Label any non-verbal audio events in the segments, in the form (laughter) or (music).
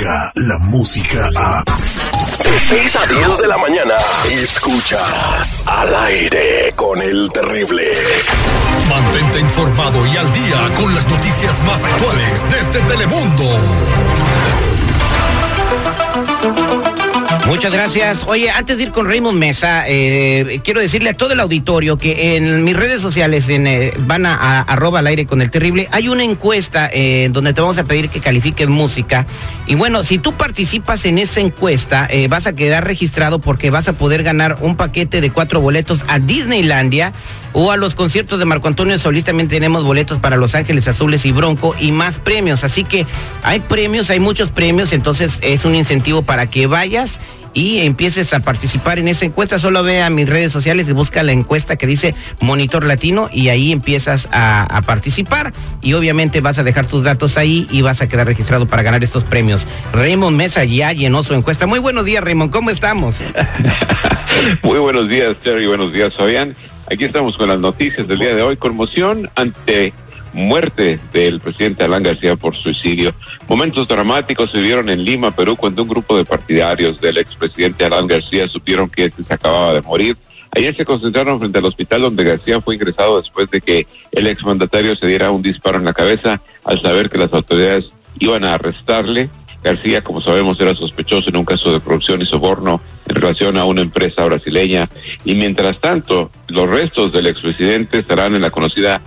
la música a... De 6 a 10 de la mañana, escuchas al aire con el terrible. Mantente informado y al día con las noticias más actuales desde Telemundo. Muchas gracias. Oye, antes de ir con Raymond Mesa, eh, quiero decirle a todo el auditorio que en mis redes sociales en, eh, a, arroba al aire con el terrible. Hay una encuesta eh, donde te vamos a pedir que califiques música. Y bueno, si tú participas en esa encuesta, vas a quedar registrado porque vas a poder ganar un paquete de cuatro boletos a Disneylandia o a los conciertos de Marco Antonio Solís. También tenemos boletos para Los Ángeles Azules y Bronco y más premios. Así que hay premios, hay muchos premios, entonces es un incentivo para que vayas y empieces a participar en esa encuesta. Solo ve a mis redes sociales y busca la encuesta que dice Monitor Latino y ahí empiezas a, participar y obviamente vas a dejar tus datos ahí y vas a quedar registrado para ganar estos premios. Raymond Mesa ya llenó su encuesta. Muy buenos días, Raymond. ¿Cómo estamos? (laughs) Muy buenos días, Terry. Buenos días, Fabián. Aquí estamos con las noticias del día de hoy. Conmoción ante muerte del presidente Alan García por suicidio. Momentos dramáticos se vieron en Lima, Perú, cuando un grupo de partidarios del expresidente Alan García supieron que este se acababa de morir. Ayer se concentraron frente al hospital donde García fue ingresado después de que el exmandatario se diera un disparo en la cabeza al saber que las autoridades iban a arrestarle. García, como sabemos, era sospechoso en un caso de corrupción y soborno en relación a una empresa brasileña. Y mientras tanto, los restos del expresidente estarán en la conocida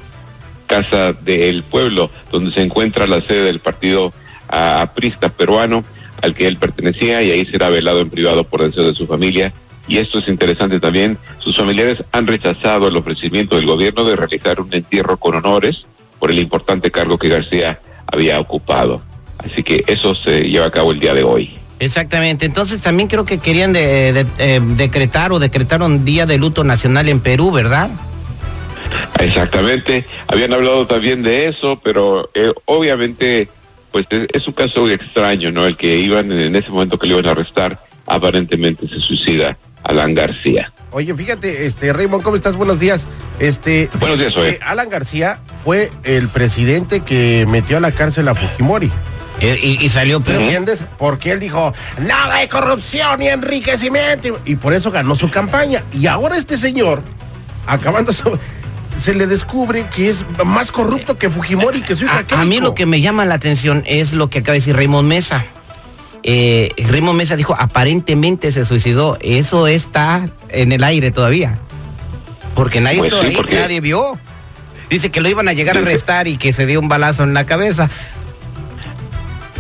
Casa del Pueblo, donde se encuentra la sede del partido aprista peruano al que él pertenecía y ahí será velado en privado por deseo de su familia. Y esto es interesante también, sus familiares han rechazado el ofrecimiento del gobierno de realizar un entierro con honores por el importante cargo que García había ocupado. Así que eso se lleva a cabo el día de hoy. Exactamente, entonces también creo que querían de, eh, decretar o decretaron día de luto nacional en Perú, ¿verdad? Exactamente, habían hablado también de eso, pero eh, obviamente pues es, un caso extraño, ¿no? El que iban en ese momento que le iban a arrestar, aparentemente se suicida Alan García. Oye, fíjate, este Raymond, ¿cómo estás? Buenos días. Este Buenos días, eh, Alan García fue el presidente que metió a la cárcel a Fujimori. Y, salió ¿Me entiendes? Porque él dijo, nada de corrupción ni enriquecimiento. Y, por eso ganó su campaña. Y ahora este señor, acabando su, se le descubre que es más corrupto que Fujimori, que su hija a, a, mí lo que me llama la atención es lo que acaba de decir Raymond Mesa. Eh, Raymond Mesa dijo, aparentemente se suicidó. Eso está en el aire todavía. Porque nadie, pues nadie vio. Dice que lo iban a llegar a arrestar y que se dio un balazo en la cabeza.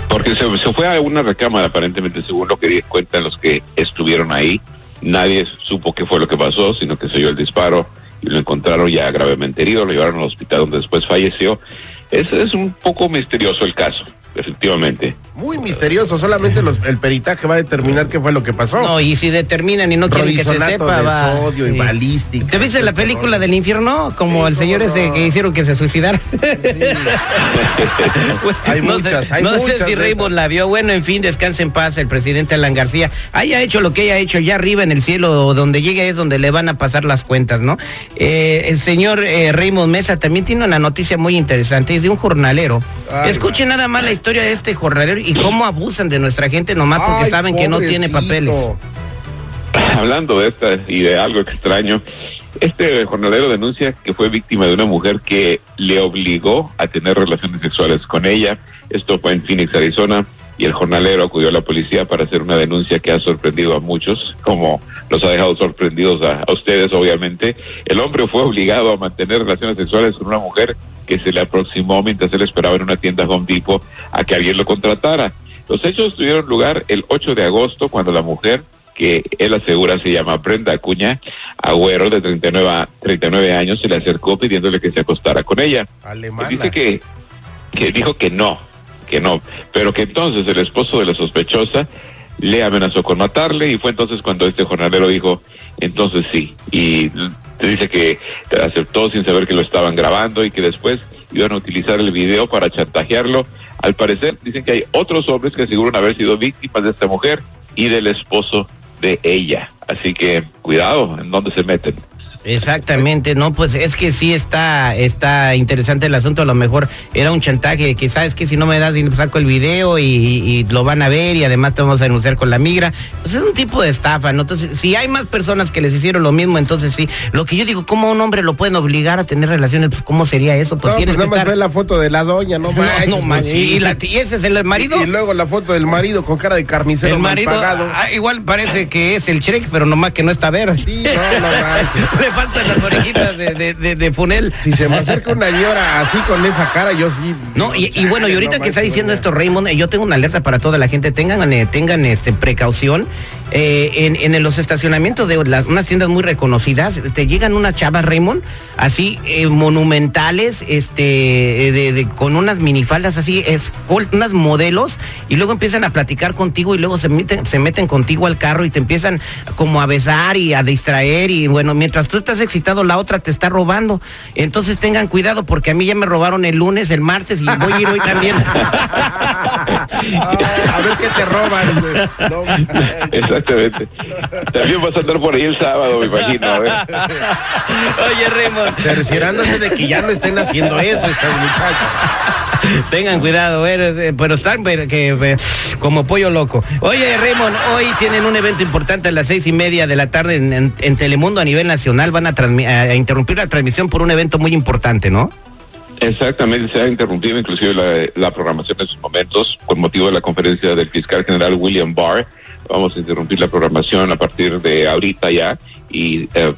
Porque se, se fue a una recámara, aparentemente, según lo que cuentan los que estuvieron ahí. Nadie supo qué fue lo que pasó, sino que se oyó el disparo lo encontraron ya gravemente herido, lo llevaron al hospital donde después falleció. Es, es un poco misterioso el caso efectivamente. Muy misterioso, solamente el peritaje va a determinar qué fue lo que pasó. No, y si determinan y no quieren que se sepa, va. Sodio y balística. ¿Te viste la película del infierno? Como el señor ese que hicieron que se suicidara. (laughs) hay muchas, hay no sé si Raymond la vio. Bueno, en fin, descanse en paz el presidente Alan García. Haya hecho lo que haya hecho ya arriba en el cielo, donde llegue es donde le van a pasar las cuentas, ¿no? Eh, el señor eh, Raymond Mesa también tiene una noticia muy interesante, es de un jornalero. Escuche nada más la historia historia de este jornalero y cómo abusan de nuestra gente nomás porque saben que no tiene papeles. (laughs) Hablando de esta y de algo extraño, este jornalero denuncia que fue víctima de una mujer que le obligó a tener relaciones sexuales con ella. Esto fue en Phoenix, Arizona, y el jornalero acudió a la policía para hacer una denuncia que ha sorprendido a muchos, como los ha dejado sorprendidos a, a ustedes, obviamente. El hombre fue obligado a mantener relaciones sexuales con una mujer que se le aproximó mientras él esperaba en una tienda Home Depot a que alguien lo contratara. Los hechos tuvieron lugar el 8 de agosto cuando la mujer que él asegura se llama Brenda Acuña, Agüero de 39, 39 años, se le acercó pidiéndole que se acostara con ella. Dice que, que dijo que no, que no, pero que entonces el esposo de la sospechosa le amenazó con matarle y fue entonces cuando este jornalero dijo, entonces sí, y dice que aceptó sin saber que lo estaban grabando y que después iban a utilizar el video para chantajearlo. Al parecer dicen que hay otros hombres que aseguran haber sido víctimas de esta mujer y del esposo de ella. Así que cuidado en dónde se meten. Exactamente, no, pues es que sí está, está interesante el asunto, a lo mejor era un chantaje, que sabes que si no me das saco el video y, y, lo van a ver y además te vamos a denunciar con la migra, pues es un tipo de estafa, ¿no? Entonces, si hay más personas que les hicieron lo mismo, entonces sí, lo que yo digo, ¿cómo un hombre lo pueden obligar a tener relaciones? Pues ¿cómo sería eso? Pues no, tienes pues nada más estar... ve la foto de la doña, no manches. No, man, pues, y, la- y ese es el marido. Y luego la foto del marido con cara de carnicero El mal marido, pagado. ah, igual parece que es el Shrek, pero nomás que no está verde. Sí, no, no manches. (laughs) Faltan las orejitas de, de, de, de Funel. Si se me acerca una señora así con esa cara, yo sí. No, y, y bueno, y ahorita no que está diciendo esto Raymond, eh, yo tengo una alerta para toda la gente, tengan, eh, tengan este precaución. Eh, en, en los estacionamientos de las- unas tiendas muy reconocidas, te llegan unas chavas, Raymond, así eh, monumentales, este, eh, de, de- con unas minifaldas así, es, unas modelos, y luego empiezan a platicar contigo y luego se meten, se meten contigo al carro y te empiezan como a besar y a distraer, y bueno, mientras tú estás excitado, la otra te está robando. Entonces tengan cuidado porque a mí ya me robaron el lunes, el martes y voy a ir hoy también. (laughs) A ver qué te roban, güey. No. (laughs) Exactamente. También vas a andar por ahí el sábado, me imagino. ver. Oye, Raymond, Cerciorándose de que ya no estén haciendo eso estas muchachas. tengan cuidado, eh, eh, pero están pero que, eh, como pollo loco. Oye, Raymond, hoy tienen un evento importante a las seis y media de la tarde en, en- en Telemundo a nivel nacional. Van a, transmi- a- a interrumpir la transmisión por un evento muy importante, ¿no? Exactamente, se ha interrumpido inclusive la, la programación en sus momentos con motivo de la conferencia del fiscal general William Barr. Vamos a interrumpir la programación a partir de ahorita ya y eh,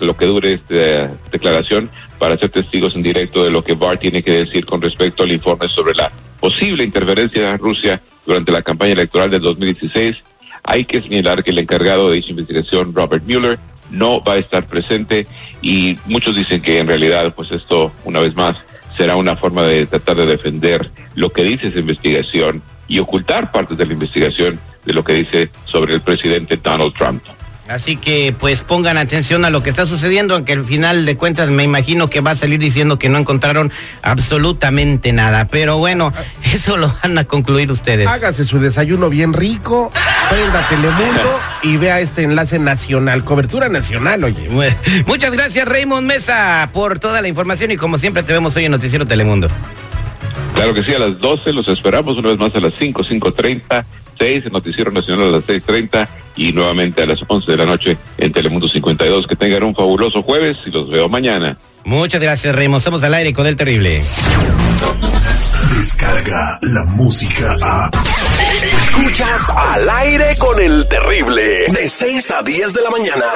lo que dure esta declaración para ser testigos en directo de lo que Barr tiene que decir con respecto al informe sobre la posible interferencia de Rusia durante la campaña electoral del 2016. Hay que señalar que el encargado de dicha investigación, Robert Mueller, no va a estar presente y muchos dicen que en realidad, pues esto, una vez más, será una forma de tratar de defender lo que dice esa investigación y ocultar partes de la investigación de lo que dice sobre el presidente Donald Trump. Así que pues pongan atención a lo que está sucediendo, aunque al final de cuentas me imagino que va a salir diciendo que no encontraron absolutamente nada. Pero bueno, (laughs) eso lo van a concluir ustedes. Hágase su desayuno bien rico, prenda Telemundo y vea este enlace nacional, cobertura nacional, oye. Mu- Muchas gracias Raymond Mesa por toda la información y como siempre te vemos hoy en Noticiero Telemundo. Claro que sí, a las 12 los esperamos una vez más a las 5, 5.30, 6 en Noticiero Nacional a las 6.30 y nuevamente a las 11 de la noche en Telemundo 52. Que tengan un fabuloso jueves y los veo mañana. Muchas gracias Raymond, estamos al aire con el terrible. Descarga la música a. Escuchas al aire con el terrible. De 6 a 10 de la mañana.